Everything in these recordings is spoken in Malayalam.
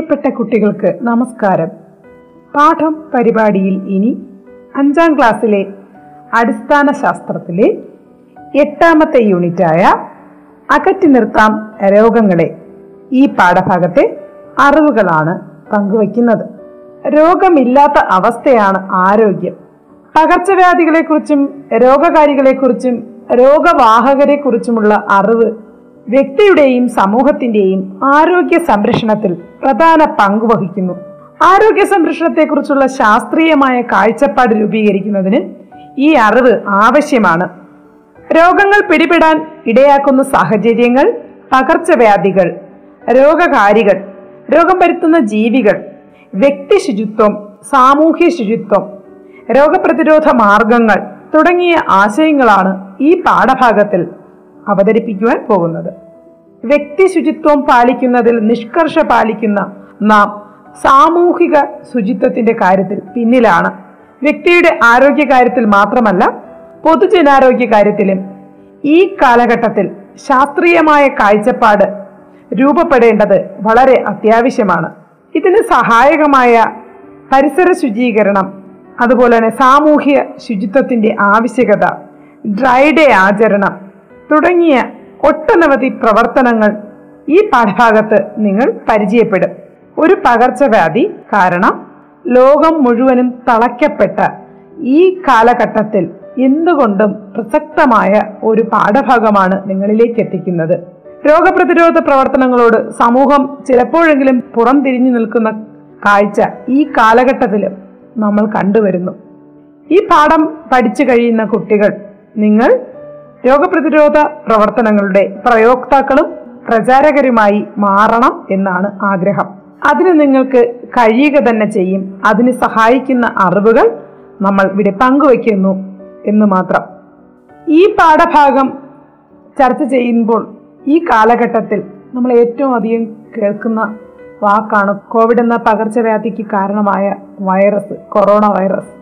പ്രിയപ്പെട്ട കുട്ടികൾക്ക് നമസ്കാരം. പാഠം പരിപാടിയിൽ ഇനി അഞ്ചാം ക്ലാസ്സിലെ അടിസ്ഥാന ശാസ്ത്രത്തിലെ എട്ടാമത്തെ യൂണിറ്റായ അകറ്റി നിർത്താം രോഗങ്ങളെ ഈ പാഠഭാഗത്തെ അറിവുകളാണ് പങ്കുവയ്ക്കുന്നത്. രോഗമില്ലാത്ത അവസ്ഥയാണ് ആരോഗ്യം. പകർച്ചവ്യാധികളെക്കുറിച്ചും രോഗകാരികളെക്കുറിച്ചും രോഗവാഹകരെക്കുറിച്ചുമുള്ള അറിവ് വ്യക്തിയുടെയും സമൂഹത്തിന്റെയും ആരോഗ്യ സംരക്ഷണത്തിൽ പ്രധാന പങ്ക് വഹിക്കുന്നു. ആരോഗ്യ സംരക്ഷണത്തെക്കുറിച്ചുള്ള ശാസ്ത്രീയമായ കാഴ്ചപ്പാട് രൂപീകരിക്കുന്നതിന് ഈ അറിവ് ആവശ്യമാണ്. രോഗങ്ങൾ പിടിപെടാൻ ഇടയാക്കുന്ന സാഹചര്യങ്ങൾ പകർച്ചവ്യാധികൾ രോഗകാരികൾ രോഗം വരുത്തുന്ന ജീവികൾ വ്യക്തി ശുചിത്വം സാമൂഹ്യ ശുചിത്വം രോഗപ്രതിരോധ മാർഗങ്ങൾ തുടങ്ങിയ ആശയങ്ങളാണ് ഈ പാഠഭാഗത്തിൽ അവതരിപ്പിക്കുവാൻ പോകുന്നത്. വ്യക്തി ശുചിത്വം പാലിക്കുന്നതിൽ നിഷ്കർഷ പാലിക്കുന്ന നാം സാമൂഹിക ശുചിത്വത്തിന്റെ കാര്യത്തിൽ പിന്നിലാണ്. വ്യക്തിയുടെ ആരോഗ്യ കാര്യത്തിൽ മാത്രമല്ല പൊതുജനാരോഗ്യ കാര്യത്തിലും ഈ കാലഘട്ടത്തിൽ ശാസ്ത്രീയമായ കാഴ്ചപ്പാട് രൂപപ്പെടേണ്ടത് വളരെ അത്യാവശ്യമാണ്. ഇതിന് സഹായകമായ പരിസര ശുചീകരണം അതുപോലെ തന്നെ സാമൂഹ്യ ശുചിത്വത്തിന്റെ ആവശ്യകത ഡ്രൈ ഡേ ആചരണം തുടങ്ങിയ ഒട്ടനവധി പ്രവർത്തനങ്ങൾ ഈ പാഠഭാഗത്ത് നിങ്ങൾ പരിചയപ്പെടും. ഒരു പകർച്ചവ്യാധി കാരണം ലോകം മുഴുവനും തളയ്ക്കപ്പെട്ട ഈ കാലഘട്ടത്തിൽ എന്തുകൊണ്ടും പ്രസക്തമായ ഒരു പാഠഭാഗമാണ് നിങ്ങളിലേക്ക് എത്തിക്കുന്നത്. രോഗപ്രതിരോധ പ്രവർത്തനങ്ങളോട് സമൂഹം ചിലപ്പോഴെങ്കിലും പുറംതിരിഞ്ഞു നിൽക്കുന്ന കാഴ്ച ഈ കാലഘട്ടത്തിലും നമ്മൾ കണ്ടുവരുന്നു. ഈ പാഠം പഠിച്ചു കഴിയുന്ന കുട്ടികൾ നിങ്ങൾ രോഗപ്രതിരോധ പ്രവർത്തനങ്ങളുടെ പ്രയോക്താക്കളും പ്രചാരകരുമായി മാറണം എന്നാണ് ആഗ്രഹം. അതിന് നിങ്ങൾക്ക് കഴിയുക തന്നെ ചെയ്യും. അതിന് സഹായിക്കുന്ന അറിവുകൾ നമ്മൾ ഇവിടെ പങ്കുവയ്ക്കുന്നു എന്ന് മാത്രം. ഈ പാഠഭാഗം ചർച്ച ചെയ്യുമ്പോൾ ഈ കാലഘട്ടത്തിൽ നമ്മൾ ഏറ്റവും അധികം കേൾക്കുന്ന വാക്കാണ് കോവിഡ് എന്ന പകർച്ചവ്യാധിക്ക് കാരണമായ വൈറസ് കൊറോണ വൈറസ്.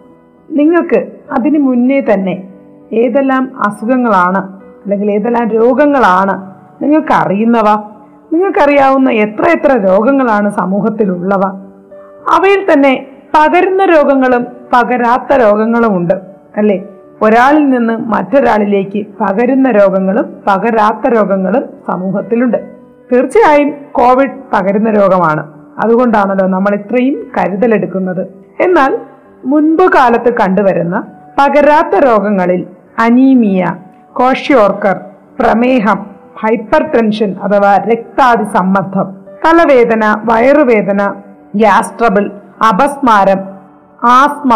നിങ്ങൾക്ക് അതിന് മുന്നേ തന്നെ ഏതെല്ലാം അസുഖങ്ങളാണ് അല്ലെങ്കിൽ ഏതെല്ലാം രോഗങ്ങളാണ് നിങ്ങൾക്ക് അറിയുന്നവ നിങ്ങൾക്കറിയാവുന്ന എത്ര എത്ര രോഗങ്ങളാണ് സമൂഹത്തിലുള്ളവ? അവയിൽ തന്നെ പകരുന്ന രോഗങ്ങളും പകരാത്ത രോഗങ്ങളും ഉണ്ട് അല്ലേ? ഒരാളിൽ നിന്ന് മറ്റൊരാളിലേക്ക് പകരുന്ന രോഗങ്ങളും പകരാത്ത രോഗങ്ങളും സമൂഹത്തിലുണ്ട്. തീർച്ചയായും കോവിഡ് പകരുന്ന രോഗമാണ്. അതുകൊണ്ടാണല്ലോ നമ്മൾ ഇത്രയും കരുതലെടുക്കുന്നത്. എന്നാൽ മുൻപ് കാലത്ത് കണ്ടുവരുന്ന പകരാത്ത രോഗങ്ങളിൽ അനീമിയ കോഷ്യോർക്കർ പ്രമേഹം ഹൈപ്പർ ടെൻഷൻ അഥവാ രക്താതി സമ്മർദ്ദം തലവേദന വയറുവേദന ഗ്യാസ് ട്രബിൾ അപസ്മാരം ആസ്മ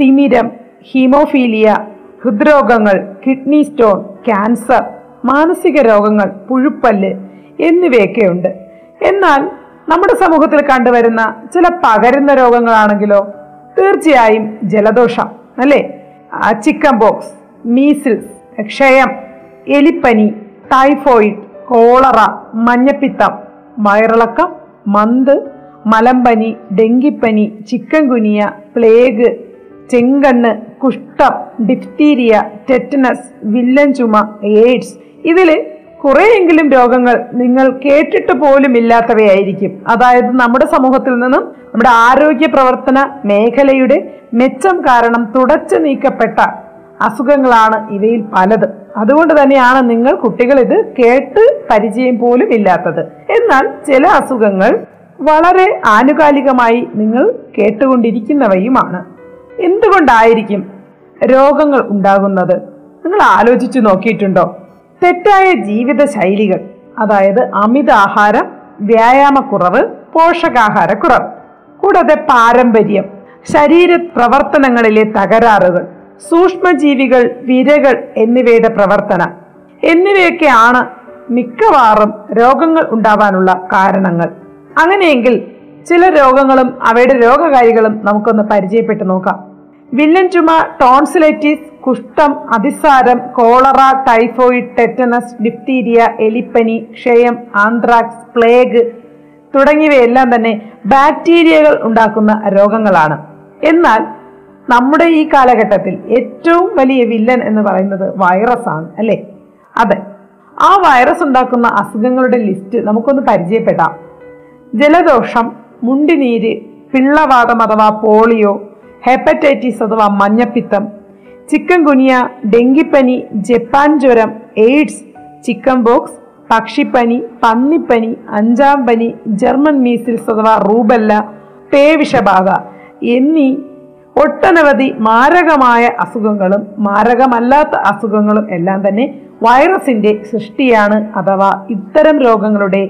തിമിരം ഹീമോഫീലിയ ഹൃദ്രോഗങ്ങൾ കിഡ്നി സ്റ്റോൺ ക്യാൻസർ മാനസിക രോഗങ്ങൾ പുഴുപ്പല്ല് എന്നിവയൊക്കെയുണ്ട്. എന്നാൽ നമ്മുടെ സമൂഹത്തിൽ കണ്ടുവരുന്ന ചില പകരുന്ന രോഗങ്ങളാണെങ്കിലോ തീർച്ചയായും ജലദോഷം അല്ലേ? ചിക്കൻ ബോക്സ് മീസിൽസ് ക്ഷയം എലിപ്പനി ടൈഫോയിഡ് കോളറ മഞ്ഞപ്പിത്തം വയറിളക്കം മന്ത് മലമ്പനി ഡെങ്കിപ്പനി ചിക്കൻ ഗുനിയ പ്ലേഗ് ചെങ്കണ്ണ് കുഷ്ഠം ഡിഫ്തീരിയ ടെറ്റനസ് വില്ലൻ ചുമ എയ്ഡ്സ്. ഇതിൽ കുറേയെങ്കിലും രോഗങ്ങൾ നിങ്ങൾ കേട്ടിട്ട് പോലും ഇല്ലാത്തവയായിരിക്കും. അതായത് നമ്മുടെ സമൂഹത്തിൽ നിന്നും നമ്മുടെ ആരോഗ്യ പ്രവർത്തന മേഖലയുടെ മെച്ചം കാരണം തുടച്ചു നീക്കപ്പെട്ട അസുഖങ്ങളാണ് ഇവയിൽ പലത്. അതുകൊണ്ട് തന്നെയാണ് നിങ്ങൾ കുട്ടികൾ ഇത് കേട്ട് പരിചയം പോലും ഇല്ലാത്തത്. എന്നാൽ ചില അസുഖങ്ങൾ വളരെ ആനുകാലികമായി നിങ്ങൾ കേട്ടുകൊണ്ടിരിക്കുന്നവയുമാണ്. എന്തുകൊണ്ടായിരിക്കും രോഗങ്ങൾ ഉണ്ടാകുന്നത്? നിങ്ങൾ ആലോചിച്ചു നോക്കിയിട്ടുണ്ടോ? തെറ്റായ ജീവിത ശൈലികൾ അതായത് അമിതാഹാരം വ്യായാമക്കുറവ് പോഷകാഹാരക്കുറവ് കൂടാതെ പാരമ്പര്യം ശരീര പ്രവർത്തനങ്ങളിലെ തകരാറുകൾ സൂക്ഷ്മജീവികൾ വിരകൾ എന്നിവയുടെ പ്രവർത്തനം. എന്നിവയൊക്കെയാണ് മിക്കവാറും രോഗങ്ങൾ ഉണ്ടാവാനുള്ള കാരണങ്ങൾ. അങ്ങനെയെങ്കിൽ ചില രോഗങ്ങളും അവയുടെ രോഗകാരികളും നമുക്കൊന്ന് പരിചയപ്പെട്ടു നോക്കാം. വില്ലൻ ചുമ ടോൺസിലൈറ്റിസ് കുഷ്ഠം അതിസാരം കോളറ ടൈഫോയിഡ് ടെറ്റനസ് ഡിപ്തീരിയ എലിപ്പനി ക്ഷയം ആന്ത്രാക്സ് പ്ലേഗ് തുടങ്ങിയവയെല്ലാം തന്നെ ബാക്ടീരിയകൾ ഉണ്ടാക്കുന്ന രോഗങ്ങളാണ്. എന്നാൽ നമ്മുടെ ഈ കാലഘട്ടത്തിൽ ഏറ്റവും വലിയ വില്ലൻ എന്ന് പറയുന്നത് വൈറസ് ആണ് അല്ലേ? അതെ. ആ വൈറസ് ഉണ്ടാക്കുന്ന അസുഖങ്ങളുടെ ലിസ്റ്റ് നമുക്കൊന്ന് പരിചയപ്പെടാം. ജലദോഷം മുണ്ടിനീര് പിള്ളവാതം അഥവാ പോളിയോ ഹെപ്പറ്റൈറ്റിസ് അഥവാ മഞ്ഞപ്പിത്തം ചിക്കൻ ഗുനിയ ഡെങ്കിപ്പനി ജപ്പാൻ ജ്വരം എയ്ഡ്സ് ചിക്കൻ ബോക്സ് പക്ഷിപ്പനി പന്നിപ്പനി അഞ്ചാം പനി ജർമ്മൻ മീസിൽസ് അഥവാ റൂബല്ല പേവിഷബാധ എന്നീ ഒട്ടനവധി മാരകമായ അസുഖങ്ങളും മാരകമല്ലാത്ത അസുഖങ്ങളും എല്ലാം തന്നെ വൈറസിന്റെ സൃഷ്ടിയാണ് അഥവാ ഇത്തരം രോഗങ്ങളുടെ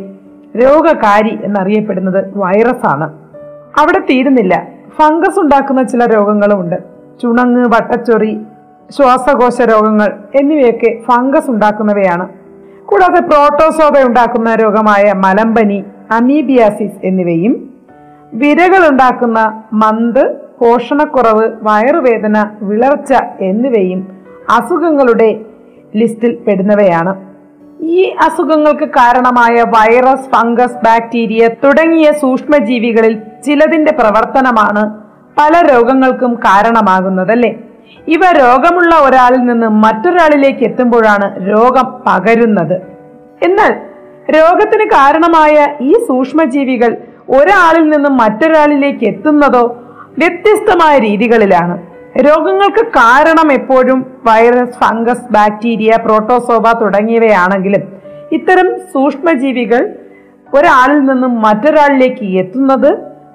രോഗകാരി എന്നറിയപ്പെടുന്നത് വൈറസാണ്. അവിടെ തീരുന്നില്ല. ഫംഗസ് ഉണ്ടാക്കുന്ന ചില രോഗങ്ങളുമുണ്ട് ചുണങ്ങ് വട്ടച്ചൊറി ശ്വാസകോശ രോഗങ്ങൾ എന്നിവയൊക്കെ ഫംഗസ് ഉണ്ടാക്കുന്നവയാണ്. കൂടാതെ പ്രോട്ടോസോബ ഉണ്ടാക്കുന്ന രോഗമായ മലമ്പനി അമീബിയാസിസ് എന്നിവയും വിരകൾ ഉണ്ടാക്കുന്ന മന്ത് പോഷണക്കുറവ് വയറുവേദന വിളർച്ച എന്നിവയും അസുഖങ്ങളുടെ ലിസ്റ്റിൽ പെടുന്നവയാണ്. ഈ അസുഖങ്ങൾക്ക് കാരണമായ വൈറസ് ഫംഗസ് ബാക്ടീരിയ തുടങ്ങിയ സൂക്ഷ്മജീവികളിൽ ചിലതിന്റെ പ്രവർത്തനമാണ് പല രോഗങ്ങൾക്കും കാരണമാകുന്നതല്ലേ? ഇവ രോഗമുള്ള ഒരാളിൽ നിന്ന് മറ്റൊരാളിലേക്ക് എത്തുമ്പോഴാണ് രോഗം പകരുന്നത്. എന്നാൽ രോഗത്തിന് കാരണമായ ഈ സൂക്ഷ്മജീവികൾ ഒരാളിൽ നിന്നും മറ്റൊരാളിലേക്ക് എത്തുന്നതോ വ്യത്യസ്തമായ രീതികളിലാണ്. രോഗങ്ങൾക്ക് കാരണം എപ്പോഴും വൈറസ് ഫംഗസ് ബാക്ടീരിയ പ്രോട്ടോസോവ തുടങ്ങിയവയാണെങ്കിലും ഇത്തരം സൂക്ഷ്മജീവികൾ ഒരാളിൽ നിന്നും മറ്റൊരാളിലേക്ക് എത്തുന്നത്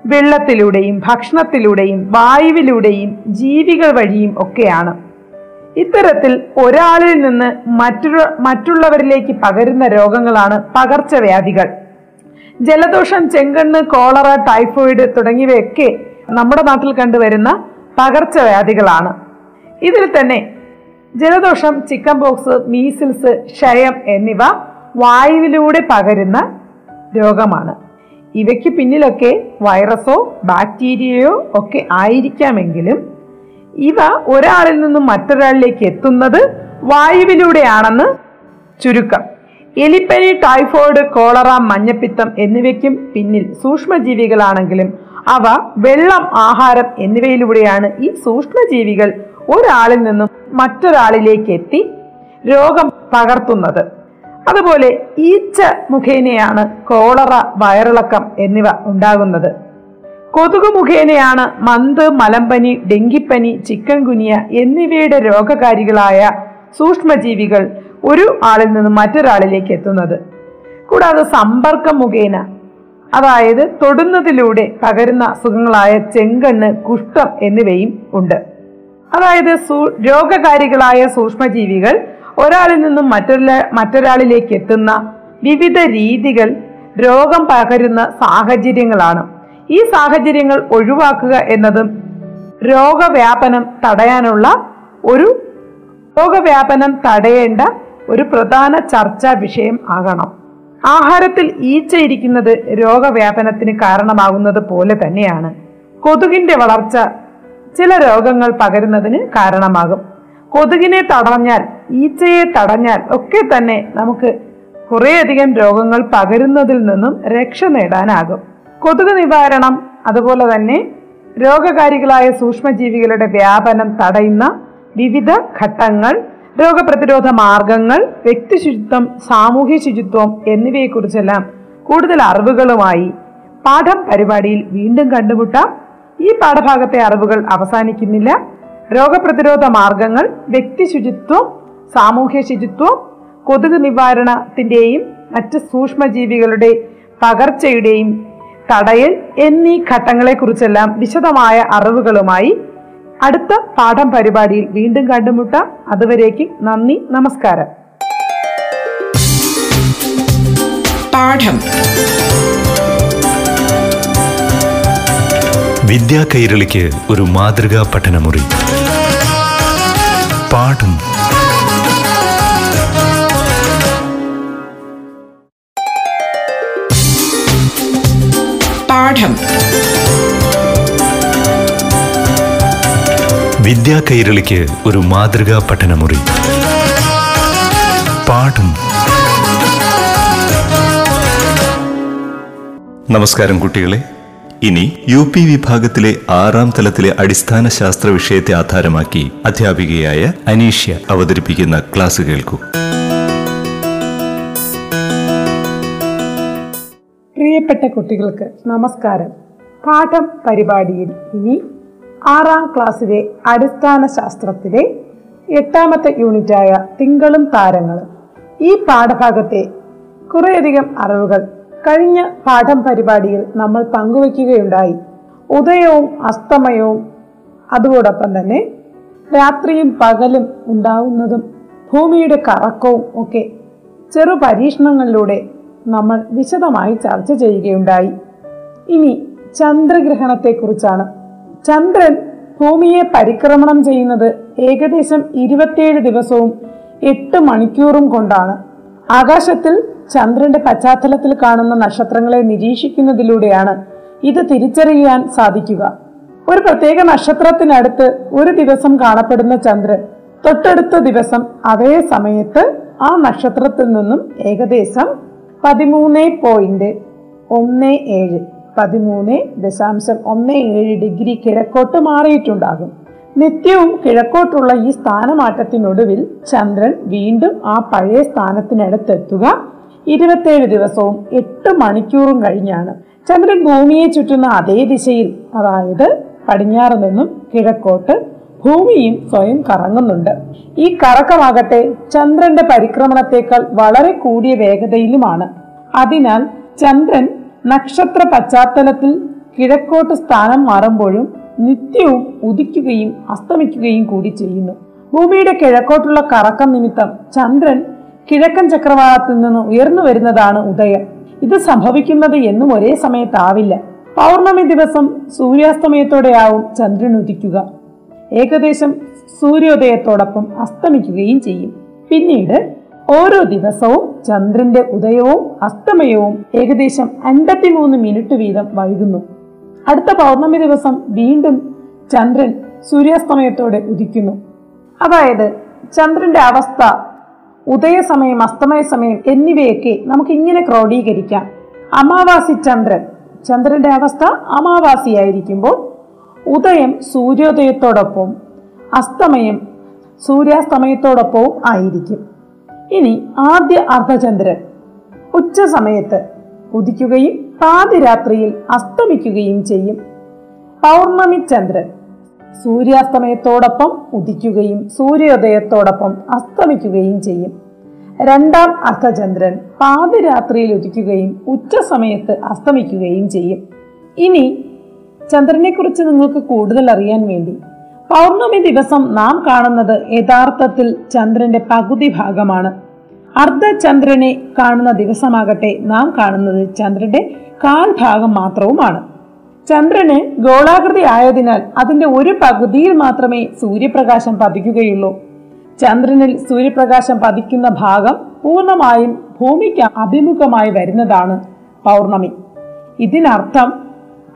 വെള്ളത്തിലൂടെയും ഭക്ഷണത്തിലൂടെയും വായുവിലൂടെയും ജീവികൾ വഴിയും ഒക്കെയാണ്. ഇത്തരത്തിൽ ഒരാളിൽ നിന്ന് മറ്റൊരു മറ്റുള്ളവരിലേക്ക് പകരുന്ന രോഗങ്ങളാണ് പകർച്ചവ്യാധികൾ. ജലദോഷം ചെങ്കണ്ണ് കോളറ ടൈഫോയിഡ് തുടങ്ങിയവയൊക്കെ നമ്മുടെ നാട്ടിൽ കണ്ടുവരുന്ന പകർച്ചവ്യാധികളാണ്. ഇതിൽ തന്നെ ജലദോഷം ചിക്കൻ ബോക്സ് മീസിൽസ് ക്ഷയം എന്നിവ വായുവിലൂടെ പകരുന്ന രോഗമാണ്. ഇവയ്ക്ക് പിന്നിലൊക്കെ വൈറസോ ബാക്ടീരിയയോ ഒക്കെ ആയിരിക്കാമെങ്കിലും ഇവ ഒരാളിൽ നിന്നും മറ്റൊരാളിലേക്ക് എത്തുന്നത് വായുവിലൂടെയാണെന്ന് ചുരുക്കം. എലിപ്പനി ടൈഫോയിഡ് കോളറ മഞ്ഞപ്പിത്തം എന്നിവയ്ക്കും പിന്നിൽ സൂക്ഷ്മജീവികളാണെങ്കിലും അവ വെള്ളം ആഹാരം എന്നിവയിലൂടെയാണ് ഈ സൂക്ഷ്മജീവികൾ ഒരാളിൽ നിന്നും മറ്റൊരാളിലേക്ക് എത്തി രോഗം പകർത്തുന്നത്. അതുപോലെ ഈച്ച മുഖേനയാണ് കോളറ വയറിളക്കം എന്നിവ ഉണ്ടാകുന്നത്. കൊതുക് മുഖേനയാണ് മന്ത് മലമ്പനി ഡെങ്കിപ്പനി ചിക്കൻ ഗുനിയ എന്നിവയുടെ രോഗകാരികളായ സൂക്ഷ്മജീവികൾ ഒരു ആളിൽ നിന്ന് മറ്റൊരാളിലേക്ക് എത്തുന്നത്. കൂടാതെ സമ്പർക്കം മുഖേന അതായത് തൊടുന്നതിലൂടെ പകരുന്ന അസുഖങ്ങളായ ചെങ്കണ്ണ് കുഷ്ഠം എന്നിവയും ഉണ്ട്. അതായത് രോഗകാരികളായ സൂക്ഷ്മജീവികൾ ഒരാളിൽ നിന്നും മറ്റൊരാ മറ്റൊരാളിലേക്ക് എത്തുന്ന വിവിധ രീതികൾ രോഗം പകരുന്ന സാഹചര്യങ്ങളാണ്. ഈ സാഹചര്യങ്ങൾ ഒഴിവാക്കുക എന്നതും രോഗവ്യാപനം തടയാനുള്ള ഒരു രോഗവ്യാപനം തടയേണ്ട ഒരു പ്രധാന ചർച്ചാ വിഷയം ആകണം. ആഹാരത്തിൽ ഈച്ചയിരിക്കുന്നത് രോഗവ്യാപനത്തിന് കാരണമാകുന്നത് പോലെ തന്നെയാണ്. കൊതുകിന്റെ വളർച്ച ചില രോഗങ്ങൾ പകരുന്നതിന് കാരണമാകും. കൊതുകിനെ തടഞ്ഞാൽ ഈച്ചയെ തടഞ്ഞാൽ ഒക്കെ തന്നെ നമുക്ക് കുറേയധികം രോഗങ്ങൾ പകരുന്നതിൽ നിന്നും രക്ഷ നേടാനാകും. കൊതുക് നിവാരണം അതുപോലെ തന്നെ രോഗകാരികളായ സൂക്ഷ്മജീവികളുടെ വ്യാപനം തടയുന്ന വിവിധ ഘട്ടങ്ങൾ രോഗപ്രതിരോധ മാർഗങ്ങൾ വ്യക്തി ശുചിത്വം സാമൂഹ്യ ശുചിത്വം എന്നിവയെക്കുറിച്ചെല്ലാം കൂടുതൽ അറിവുകളുമായി പാഠം പരിപാടിയിൽ വീണ്ടും കണ്ടുമുട്ടാം. ഈ പാഠഭാഗത്തെ അറിവുകൾ അവസാനിക്കുന്നില്ല. രോഗപ്രതിരോധ മാർഗങ്ങൾ വ്യക്തി ശുചിത്വം സാമൂഹ്യ ശുചിത്വം കൊതുക് നിവാരണത്തിന്റെയും മറ്റ് സൂക്ഷ്മജീവികളുടെ പകർച്ചയുടെയും തടയൽ എന്നീ ഘട്ടങ്ങളെക്കുറിച്ചെല്ലാം വിശദമായ അറിവുകളുമായി അടുത്ത പാഠം പരിപാടിയിൽ വീണ്ടും കണ്ടുമുട്ടാം. അതുവരേക്കും നന്ദി നമസ്കാരം. പാഠം. വിദ്യാ കൈരളിക്ക് ഒരു മാതൃകാ പഠനമുറി. പാഠം. പാഠം. വിദ്യാ കൈരളിക്ക് ഒരു മാതൃകാ പഠനമുറി. പാഠം. നമസ്കാരം കുട്ടികളെ. ഇനി യു പി വിഭാഗത്തിലെ ആറാം തലത്തിലെ അടിസ്ഥാന ശാസ്ത്ര വിഷയത്തെ ആധാരമാക്കി അധ്യാപികയായ അനീഷ്യ അവതരിപ്പിക്കുന്ന ക്ലാസ് കേൾക്കൂ. പ്രിയപ്പെട്ട കുട്ടികൾക്ക് നമസ്കാരം. പാഠം പരിപാടിയിൽ ഇനി ആറാം ക്ലാസ്സിലെ അടിസ്ഥാന ശാസ്ത്രത്തിലെ എട്ടാമത്തെ യൂണിറ്റായ തിങ്കളും താരങ്ങളും. ഈ പാഠഭാഗത്തെ കുറേയധികം അറിവുകൾ കഴിഞ്ഞ പാഠം പരിപാടിയിൽ നമ്മൾ പങ്കുവയ്ക്കുകയുണ്ടായി ഉദയവും അസ്തമയവും അതോടൊപ്പം തന്നെ രാത്രിയും പകലും ഉണ്ടാവുന്നതും ഭൂമിയുടെ കറക്കവും ഒക്കെ ചെറു പരീക്ഷണങ്ങളിലൂടെ നമ്മൾ വിശദമായി ചർച്ച ചെയ്യുകയുണ്ടായി. ഇനി ചന്ദ്രഗ്രഹണത്തെക്കുറിച്ചാണ് ചന്ദ്രൻ ഭൂമിയെ പരിക്രമണം ചെയ്യുന്നത് ഏകദേശം ഇരുപത്തിയേഴ് ദിവസവും എട്ട് മണിക്കൂറും കൊണ്ടാണ്. ആകാശത്തിൽ ചന്ദ്രന്റെ പശ്ചാത്തലത്തിൽ കാണുന്ന നക്ഷത്രങ്ങളെ നിരീക്ഷിക്കുന്നതിലൂടെയാണ് ഇത് തിരിച്ചറിയാൻ സാധിക്കുക. ഒരു പ്രത്യേക നക്ഷത്രത്തിനടുത്ത് ഒരു ദിവസം കാണപ്പെടുന്ന ചന്ദ്രൻ തൊട്ടടുത്ത ദിവസം അതേ സമയത്ത് ആ നക്ഷത്രത്തിൽ നിന്നും ഏകദേശം പതിമൂന്ന് പോയിന്റ് ഒന്ന് ഏഴ് പതിമൂന്ന് ദശാംശം ഒന്ന് ഏഴ് ഡിഗ്രി കിഴക്കോട്ട് മാറിയിട്ടുണ്ടാകും. നിത്യവും കിഴക്കോട്ടുള്ള ഈ സ്ഥാനമാറ്റത്തിനൊടുവിൽ ചന്ദ്രൻ വീണ്ടും ആ പഴയ സ്ഥാനത്തിനടുത്തെത്തുക. ഇരുപത്തേഴ് ദിവസവും എട്ട് മണിക്കൂറും കഴിഞ്ഞാണ് ചന്ദ്രൻ ഭൂമിയെ ചുറ്റുന്ന അതേ ദിശയിൽ അതായത് പടിഞ്ഞാറ് നിന്നും കിഴക്കോട്ട് ഭൂമിയും സ്വയം കറങ്ങുന്നുണ്ട്. ഈ കറക്കമാകട്ടെ ചന്ദ്രന്റെ പരിക്രമണത്തേക്കാൾ വളരെ കൂടിയ വേഗതയിലുമാണ്. അതിനാൽ ചന്ദ്രൻ നക്ഷത്ര പശ്ചാത്തലത്തിൽ കിഴക്കോട്ട് സ്ഥാനം മാറുമ്പോഴും നിത്യവും ഉദിക്കുകയും അസ്തമിക്കുകയും കൂടി ചെയ്യുന്നു. ഭൂമിയുടെ കിഴക്കോട്ടുള്ള കറക്കം നിമിത്തം ചന്ദ്രൻ കിഴക്കൻ ചക്രവാളത്തിൽ നിന്ന് ഉയർന്നു വരുന്നതാണ് ഉദയം. ഇത് സംഭവിക്കുന്നത് എന്നും ഒരേ സമയത്താവില്ല. പൗർണമി ദിവസം സൂര്യാസ്തമയത്തോടെയാവും ചന്ദ്രൻ ഉദിക്കുക. ഏകദേശം സൂര്യോദയത്തോടൊപ്പം അസ്തമിക്കുകയും ചെയ്യും. പിന്നീട് ഓരോ ദിവസവും ചന്ദ്രന്റെ ഉദയവും അസ്തമയവും ഏകദേശം അൻപത്തിമൂന്ന് മിനിറ്റ് വീതം വൈകുന്നു. അടുത്ത പൗർണമി ദിവസം വീണ്ടും ചന്ദ്രൻ സൂര്യാസ്തമയത്തോടെ ഉദിക്കുന്നു. അതായത് ചന്ദ്രന്റെ അവസ്ഥ ഉദയസമയം അസ്തമയ സമയം എന്നിവയൊക്കെ നമുക്ക് ഇങ്ങനെ ക്രോഡീകരിക്കാം. അമാവാസി ചന്ദ്രൻ ചന്ദ്രന്റെ അവസ്ഥ അമാവാസിയായിരിക്കുമ്പോൾ ഉദയം സൂര്യോദയത്തോടൊപ്പം അസ്തമയം സൂര്യാസ്തമയത്തോടൊപ്പവും ആയിരിക്കും. ഇനി ആദ്യ അർദ്ധചന്ദ്രൻ ഉച്ച സമയത്ത് ഉദിക്കുകയും പാതിരാത്രിയിൽ അസ്തമിക്കുകയും ചെയ്യും. പൗർണമി ചന്ദ്രൻ സൂര്യാസ്തമയത്തോടൊപ്പം ഉദിക്കുകയും സൂര്യോദയത്തോടൊപ്പം അസ്തമിക്കുകയും ചെയ്യും. രണ്ടാം അർദ്ധചന്ദ്രൻ പാതിരാത്രിയിൽ ഉദിക്കുകയും ഉച്ച സമയത്ത് അസ്തമിക്കുകയും ചെയ്യും. ഇനി ചന്ദ്രനെ കുറിച്ച് നിങ്ങൾക്ക് കൂടുതൽ അറിയാൻ വേണ്ടി പൗർണമി ദിവസം നാം കാണുന്നത് യഥാർത്ഥത്തിൽ ചന്ദ്രന്റെ പകുതി ഭാഗമാണ്. അർദ്ധചന്ദ്രനെ കാണുന്ന ദിവസമാകട്ടെ നാം കാണുന്നത് ചന്ദ്രന്റെ കാൽ ഭാഗം മാത്രവുമാണ്. ചന്ദ്രന് ഗോളാകൃതി ആയതിനാൽ അതിന്റെ ഒരു പകുതിയിൽ മാത്രമേ സൂര്യപ്രകാശം പതിക്കുകയുള്ളൂ. ചന്ദ്രനിൽ സൂര്യപ്രകാശം പതിക്കുന്ന ഭാഗം പൂർണമായും ഭൂമിക്ക് അഭിമുഖമായി വരുന്നതാണ് പൗർണമി. ഇതിനർത്ഥം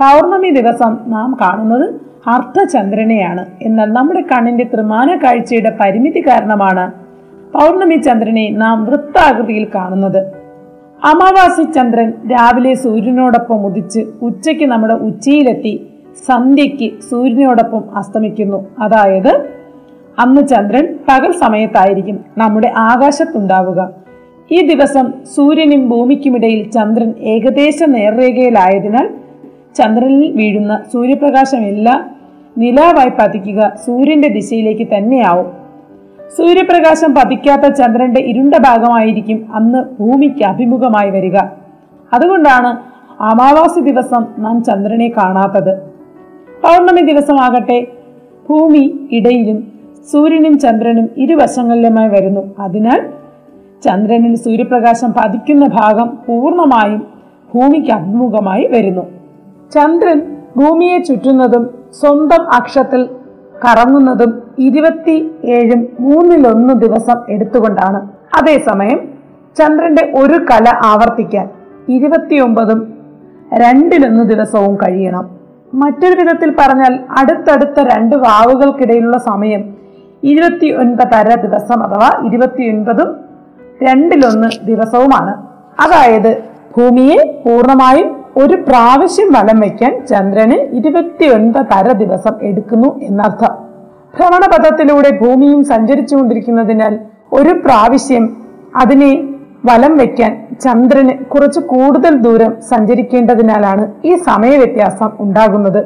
പൗർണമി ദിവസം നാം കാണുന്നത് അർദ്ധചന്ദ്രനെയാണ് എന്നാൽ നമ്മുടെ കണ്ണിന്റെ ത്രിമാന കാഴ്ചയുടെ പരിമിതി കാരണമാണ് പൗർണമി ചന്ദ്രനെ നാം വൃത്താകൃതിയിൽ കാണുന്നത്. അമാവാസി ചന്ദ്രൻ രാവിലെ സൂര്യനോടൊപ്പം ഉദിച്ച് ഉച്ചയ്ക്ക് നമ്മുടെ ഉച്ചയിലെത്തി സന്ധ്യയ്ക്ക് സൂര്യനോടൊപ്പം അസ്തമിക്കുന്നു. അതായത് അന്ന് ചന്ദ്രൻ പകൽ സമയത്തായിരിക്കും നമ്മുടെ ആകാശത്തുണ്ടാവുക. ഈ ദിവസം സൂര്യനും ഭൂമിക്കുമിടയിൽ ചന്ദ്രൻ ഏകദേശ നേർരേഖയിലായതിനാൽ ചന്ദ്രനിൽ വീഴുന്ന സൂര്യപ്രകാശമെല്ലാം നിലാവായി പതിക്കുക സൂര്യന്റെ ദിശയിലേക്ക് തന്നെയാവും. സൂര്യപ്രകാശം പതിക്കാത്ത ചന്ദ്രന്റെ ഇരുണ്ട ഭാഗമായിരിക്കും അന്ന് ഭൂമിക്ക് അഭിമുഖമായി വരിക. അതുകൊണ്ടാണ് അമാവാസി ദിവസം നാം ചന്ദ്രനെ കാണാത്തത്. പൗർണമി ദിവസമാകട്ടെ ഭൂമി ഇടയിലും സൂര്യനും ചന്ദ്രനും ഇരുവശങ്ങളിലുമായി വരുന്നു. അതിനാൽ ചന്ദ്രനിൽ സൂര്യപ്രകാശം പതിക്കുന്ന ഭാഗം പൂർണമായും ഭൂമിക്ക് അഭിമുഖമായി വരുന്നു. ചന്ദ്രൻ ഭൂമിയെ ചുറ്റുന്നതും സ്വന്തം അക്ഷത്തിൽ കറങ്ങുന്നതും ഇരുപത്തി ഏഴും മൂന്നിലൊന്ന് ദിവസം എടുത്തുകൊണ്ടാണ്. അതേസമയം ചന്ദ്രന്റെ ഒരു കല ആവർത്തിക്കാൻ ഇരുപത്തിയൊമ്പതും രണ്ടിലൊന്ന് ദിവസവും കഴിയണം. മറ്റൊരു വിധത്തിൽ പറഞ്ഞാൽ അടുത്തടുത്ത രണ്ട് വാവുകൾക്കിടയിലുള്ള സമയം ഇരുപത്തി ഒൻപതര ദിവസം അഥവാ ഇരുപത്തി ഒൻപതും രണ്ടിലൊന്ന് ദിവസവുമാണ്. അതായത് ഭൂമിയെ പൂർണമായും ഒരു പ്രാവശ്യം വലം വയ്ക്കാൻ ചന്ദ്രന് ഇരുപത്തി അര ദിവസം എടുക്കുന്നു എന്നർത്ഥം. ഭ്രമണപഥത്തിലൂടെ ഭൂമിയും സഞ്ചരിച്ചുകൊണ്ടിരിക്കുന്നതിനാൽ ഒരു പ്രാവശ്യം അതിനെ വലം വയ്ക്കാൻ ചന്ദ്രന് കുറച്ച് കൂടുതൽ ദൂരം സഞ്ചരിക്കേണ്ടതിനാലാണ് ഈ സമയവ്യത്യാസം ഉണ്ടാകുന്നത്.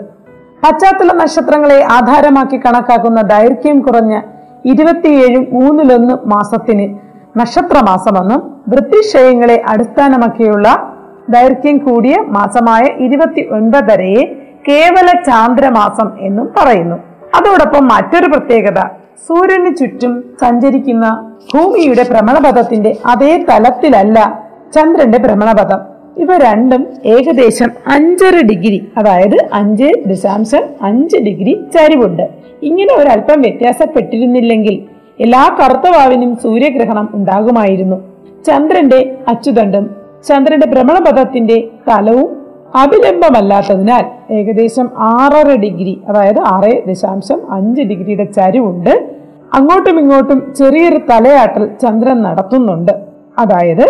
പശ്ചാത്തല നക്ഷത്രങ്ങളെ ആധാരമാക്കി കണക്കാക്കുന്ന ദൈർഘ്യം കുറഞ്ഞ ഇരുപത്തിയേഴ് മൂന്നിലൊന്ന് മാസത്തിന് നക്ഷത്രമാസമെന്നും വൃത്തിക്ഷയങ്ങളെ അടിസ്ഥാനമാക്കിയുള്ള ദൈർഘ്യം കൂടിയ മാസമായ ഇരുപത്തി ഒൻപതരയെ കേവല ചാന്ദ്രമാസം എന്നും പറയുന്നു. അതോടൊപ്പം മറ്റൊരു പ്രത്യേകത സൂര്യന് ചുറ്റും സഞ്ചരിക്കുന്ന ഭൂമിയുടെ ഭ്രമണപഥത്തിന്റെ അതേ തലത്തിലല്ല ചന്ദ്രന്റെ ഭ്രമണപഥം. ഇവ രണ്ടും ഏകദേശം അഞ്ചര ഡിഗ്രി അതായത് അഞ്ച് ദശാംശം അഞ്ച് ഡിഗ്രി ചരിവുണ്ട്. ഇങ്ങനെ ഒരല്പം വ്യത്യാസപ്പെട്ടിരുന്നില്ലെങ്കിൽ എല്ലാ കറുത്തവാവിനും സൂര്യഗ്രഹണം ഉണ്ടാകുമായിരുന്നു. ചന്ദ്രന്റെ അച്ചുതണ്ടും ചന്ദ്രന്റെ ഭ്രമണപഥത്തിന്റെ തലവും അഭിലംബമല്ലാത്തതിനാൽ ഏകദേശം ആറര ഡിഗ്രി അതായത് ആറ് ദശാംശം അഞ്ച് ഡിഗ്രിയുടെ ചരിവുണ്ട്. അങ്ങോട്ടും ഇങ്ങോട്ടും ചെറിയൊരു തലയാട്ടൽ ചന്ദ്രൻ നടത്തുന്നുണ്ട്. അതായത്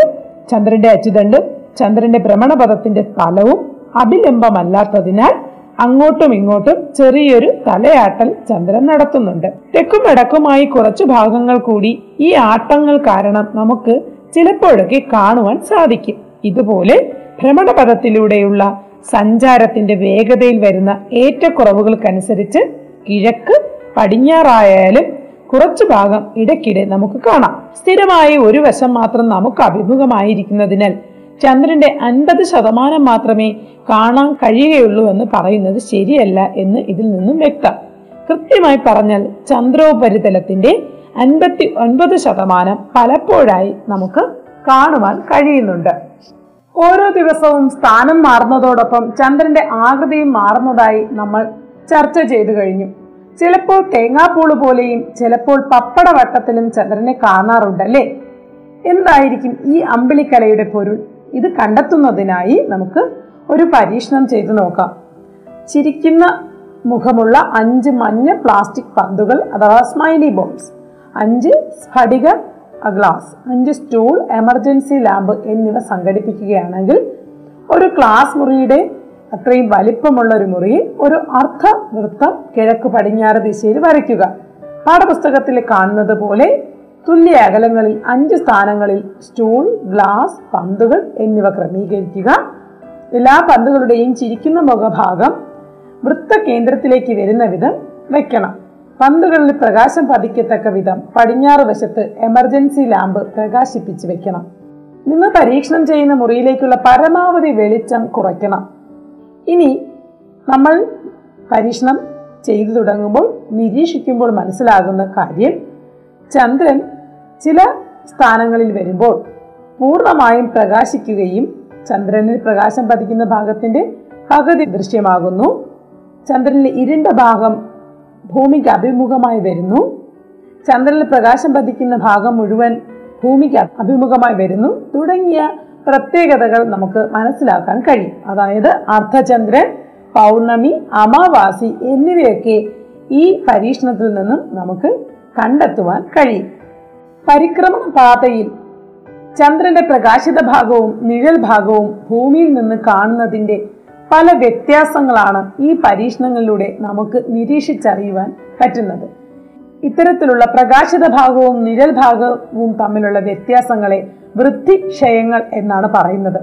ചന്ദ്രന്റെ അച്ചുതണ്ട് ചന്ദ്രന്റെ ഭ്രമണപഥത്തിന്റെ തലവും അഭിലംബമല്ലാത്തതിനാൽ അങ്ങോട്ടും ഇങ്ങോട്ടും ചെറിയൊരു തലയാട്ടൽ ചന്ദ്രൻ നടത്തുന്നുണ്ട്. തെക്കും വടക്കുമായി കുറച്ചു ഭാഗങ്ങൾ കൂടി ഈ ആട്ടങ്ങൾ കാരണം നമുക്ക് ചിലപ്പോഴൊക്കെ കാണുവാൻ സാധിക്കും. ഇതുപോലെ ഭ്രമണപഥത്തിലൂടെയുള്ള സഞ്ചാരത്തിന്റെ വേഗതയിൽ വരുന്ന ഏറ്റക്കുറവുകൾക്കനുസരിച്ച് കിഴക്ക് പടിഞ്ഞാറായാലും കുറച്ചു ഭാഗം ഇടയ്ക്കിടെ നമുക്ക് കാണാം. സ്ഥിരമായി ഒരു വശം മാത്രം നമുക്ക് അഭിമുഖമായിരിക്കുന്നതിനാൽ ചന്ദ്രന്റെ അൻപത് ശതമാനം മാത്രമേ കാണാൻ കഴിയുകയുള്ളൂ എന്ന് പറയുന്നത് ശരിയല്ല എന്ന് ഇതിൽ നിന്നും വ്യക്തം. കൃത്യമായി പറഞ്ഞാൽ ചന്ദ്രോപരിതലത്തിന്റെ അൻപത്തി ഒൻപത് ശതമാനം പലപ്പോഴായി നമുക്ക് കാണുവാൻ കഴിയുന്നുണ്ട്. ഓരോ ദിവസവും സ്ഥാനം മാറുന്നതോടൊപ്പം ചന്ദ്രന്റെ ആകൃതിയും മാറുന്നതായി നമ്മൾ ചർച്ച ചെയ്തു കഴിഞ്ഞു. ചിലപ്പോൾ തേങ്ങാപ്പൂൾ പോലെയും ചിലപ്പോൾ പപ്പട വട്ടത്തിലും ചന്ദ്രനെ കാണാറുണ്ടല്ലേ എന്തായിരിക്കും ഈ അമ്പിളിക്കലയുടെ പൊരുൾ? ഇത് കണ്ടെത്തുന്നതിനായി നമുക്ക് ഒരു പരീക്ഷണം ചെയ്തു നോക്കാം. ചിരിക്കുന്ന മുഖമുള്ള അഞ്ച് മഞ്ഞ പ്ലാസ്റ്റിക് പന്തുകൾ അഥവാ സ്മൈലി ബോംസ്. അഞ്ച് സ്ഫടിക ഗ്ലാസ് അഞ്ച് സ്റ്റൂൾ എമർജൻസി ലാമ്പ് എന്നിവ സംഘടിപ്പിക്കുകയാണെങ്കിൽ ഒരു ക്ലാസ് മുറിയുടെ അത്രയും വലിപ്പമുള്ള ഒരു മുറിയിൽ ഒരു അർദ്ധ വൃത്തം കിഴക്ക് പടിഞ്ഞാറ് ദിശയിൽ വരയ്ക്കുക. പാഠപുസ്തകത്തിൽ കാണുന്നത് പോലെ തുല്യ അകലങ്ങളിൽ അഞ്ച് സ്ഥാനങ്ങളിൽ സ്റ്റൂൾ ഗ്ലാസ് പന്തുകൾ എന്നിവ ക്രമീകരിക്കുക. എല്ലാ പന്തുകളുടെയും ചിരിക്കുന്ന മുഖഭാഗം വൃത്ത കേന്ദ്രത്തിലേക്ക് വരുന്ന വിധം വെക്കണം. പന്തുകളിൽ പ്രകാശം പതിക്കത്തക്ക വിധം പടിഞ്ഞാറ് വശത്ത് എമർജൻസി ലാമ്പ് പ്രകാശിപ്പിച്ച് വെക്കണം. നിങ്ങൾ പരീക്ഷണം ചെയ്യുന്ന മുറിയിലേക്കുള്ള പരമാവധി വെളിച്ചം കുറയ്ക്കണം. ഇനി നമ്മൾ പരീക്ഷണം ചെയ്തു തുടങ്ങുമ്പോൾ നിരീക്ഷിക്കുമ്പോൾ മനസ്സിലാകുന്ന കാര്യം ചന്ദ്രൻ ചില സ്ഥാനങ്ങളിൽ വരുമ്പോൾ പൂർണമായും പ്രകാശിക്കുകയും ചന്ദ്രനിൽ പ്രകാശം പതിക്കുന്ന ഭാഗത്തിന്റെ പകുതി ദൃശ്യമാകുന്നു. ചന്ദ്രനിലെ ഇരുണ്ട ഭാഗം ഭൂമിക്ക് അഭിമുഖമായി വരുന്നു. ചന്ദ്രനിൽ പ്രകാശം പതിക്കുന്ന ഭാഗം മുഴുവൻ ഭൂമിക്ക് അഭിമുഖമായി വരുന്നു. തുടങ്ങിയ പ്രത്യേകതകൾ നമുക്ക് മനസ്സിലാക്കാൻ കഴിയും. അതായത് അർദ്ധചന്ദ്രൻ പൗർണമി അമാവാസി എന്നിവയൊക്കെ ഈ പരീക്ഷണത്തിൽ നിന്നും നമുക്ക് കണ്ടെത്തുവാൻ കഴിയും. പരിക്രമണ പാതയിൽ ചന്ദ്രന്റെ പ്രകാശിത ഭാഗവും നിഴൽ ഭാഗവും ഭൂമിയിൽ നിന്ന് കാണുന്നതിന്റെ പല വ്യത്യാസങ്ങളാണ് ഈ പരീക്ഷണങ്ങളിലൂടെ നമുക്ക് നിരീക്ഷിച്ചറിയുവാൻ പറ്റുന്നത്. ഇത്തരത്തിലുള്ള പ്രകാശിത ഭാഗവും നിഴൽ ഭാഗവും തമ്മിലുള്ള വ്യത്യാസങ്ങളെ വൃത്തിക്ഷയങ്ങൾ എന്നാണ് പറയുന്നത്.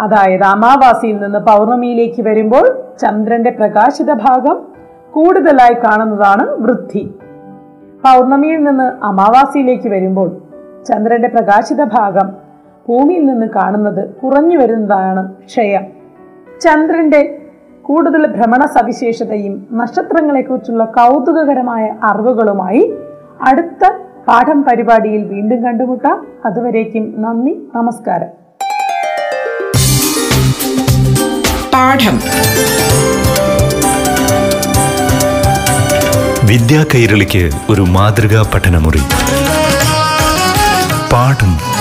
അതായത് അമാവാസിയിൽ നിന്ന് പൗർണമിയിലേക്ക് വരുമ്പോൾ ചന്ദ്രന്റെ പ്രകാശിത ഭാഗം കൂടുതലായി കാണുന്നതാണ് വൃദ്ധി പൗർണമിയിൽ നിന്ന് അമാവാസിയിലേക്ക് വരുമ്പോൾ ചന്ദ്രന്റെ പ്രകാശിത ഭാഗം ഭൂമിയിൽ നിന്ന് കാണുന്നത് കുറഞ്ഞു വരുന്നതാണ് ക്ഷയം. ചന്ദ്രന്റെ കൂടുതൽ ഭ്രമണ സവിശേഷതയും നക്ഷത്രങ്ങളെക്കുറിച്ചുള്ള കൗതുകകരമായ അറിവുകളുമായി അടുത്ത പാഠം പരിപാടിയിൽ വീണ്ടും കണ്ടുമുട്ടാം. അതുവരേക്കും നന്ദി നമസ്കാരം. പാഠം. വിദ്യാ കൈരളിക്ക് ഒരു മാതൃകാ പഠനമുറി. പാഠം.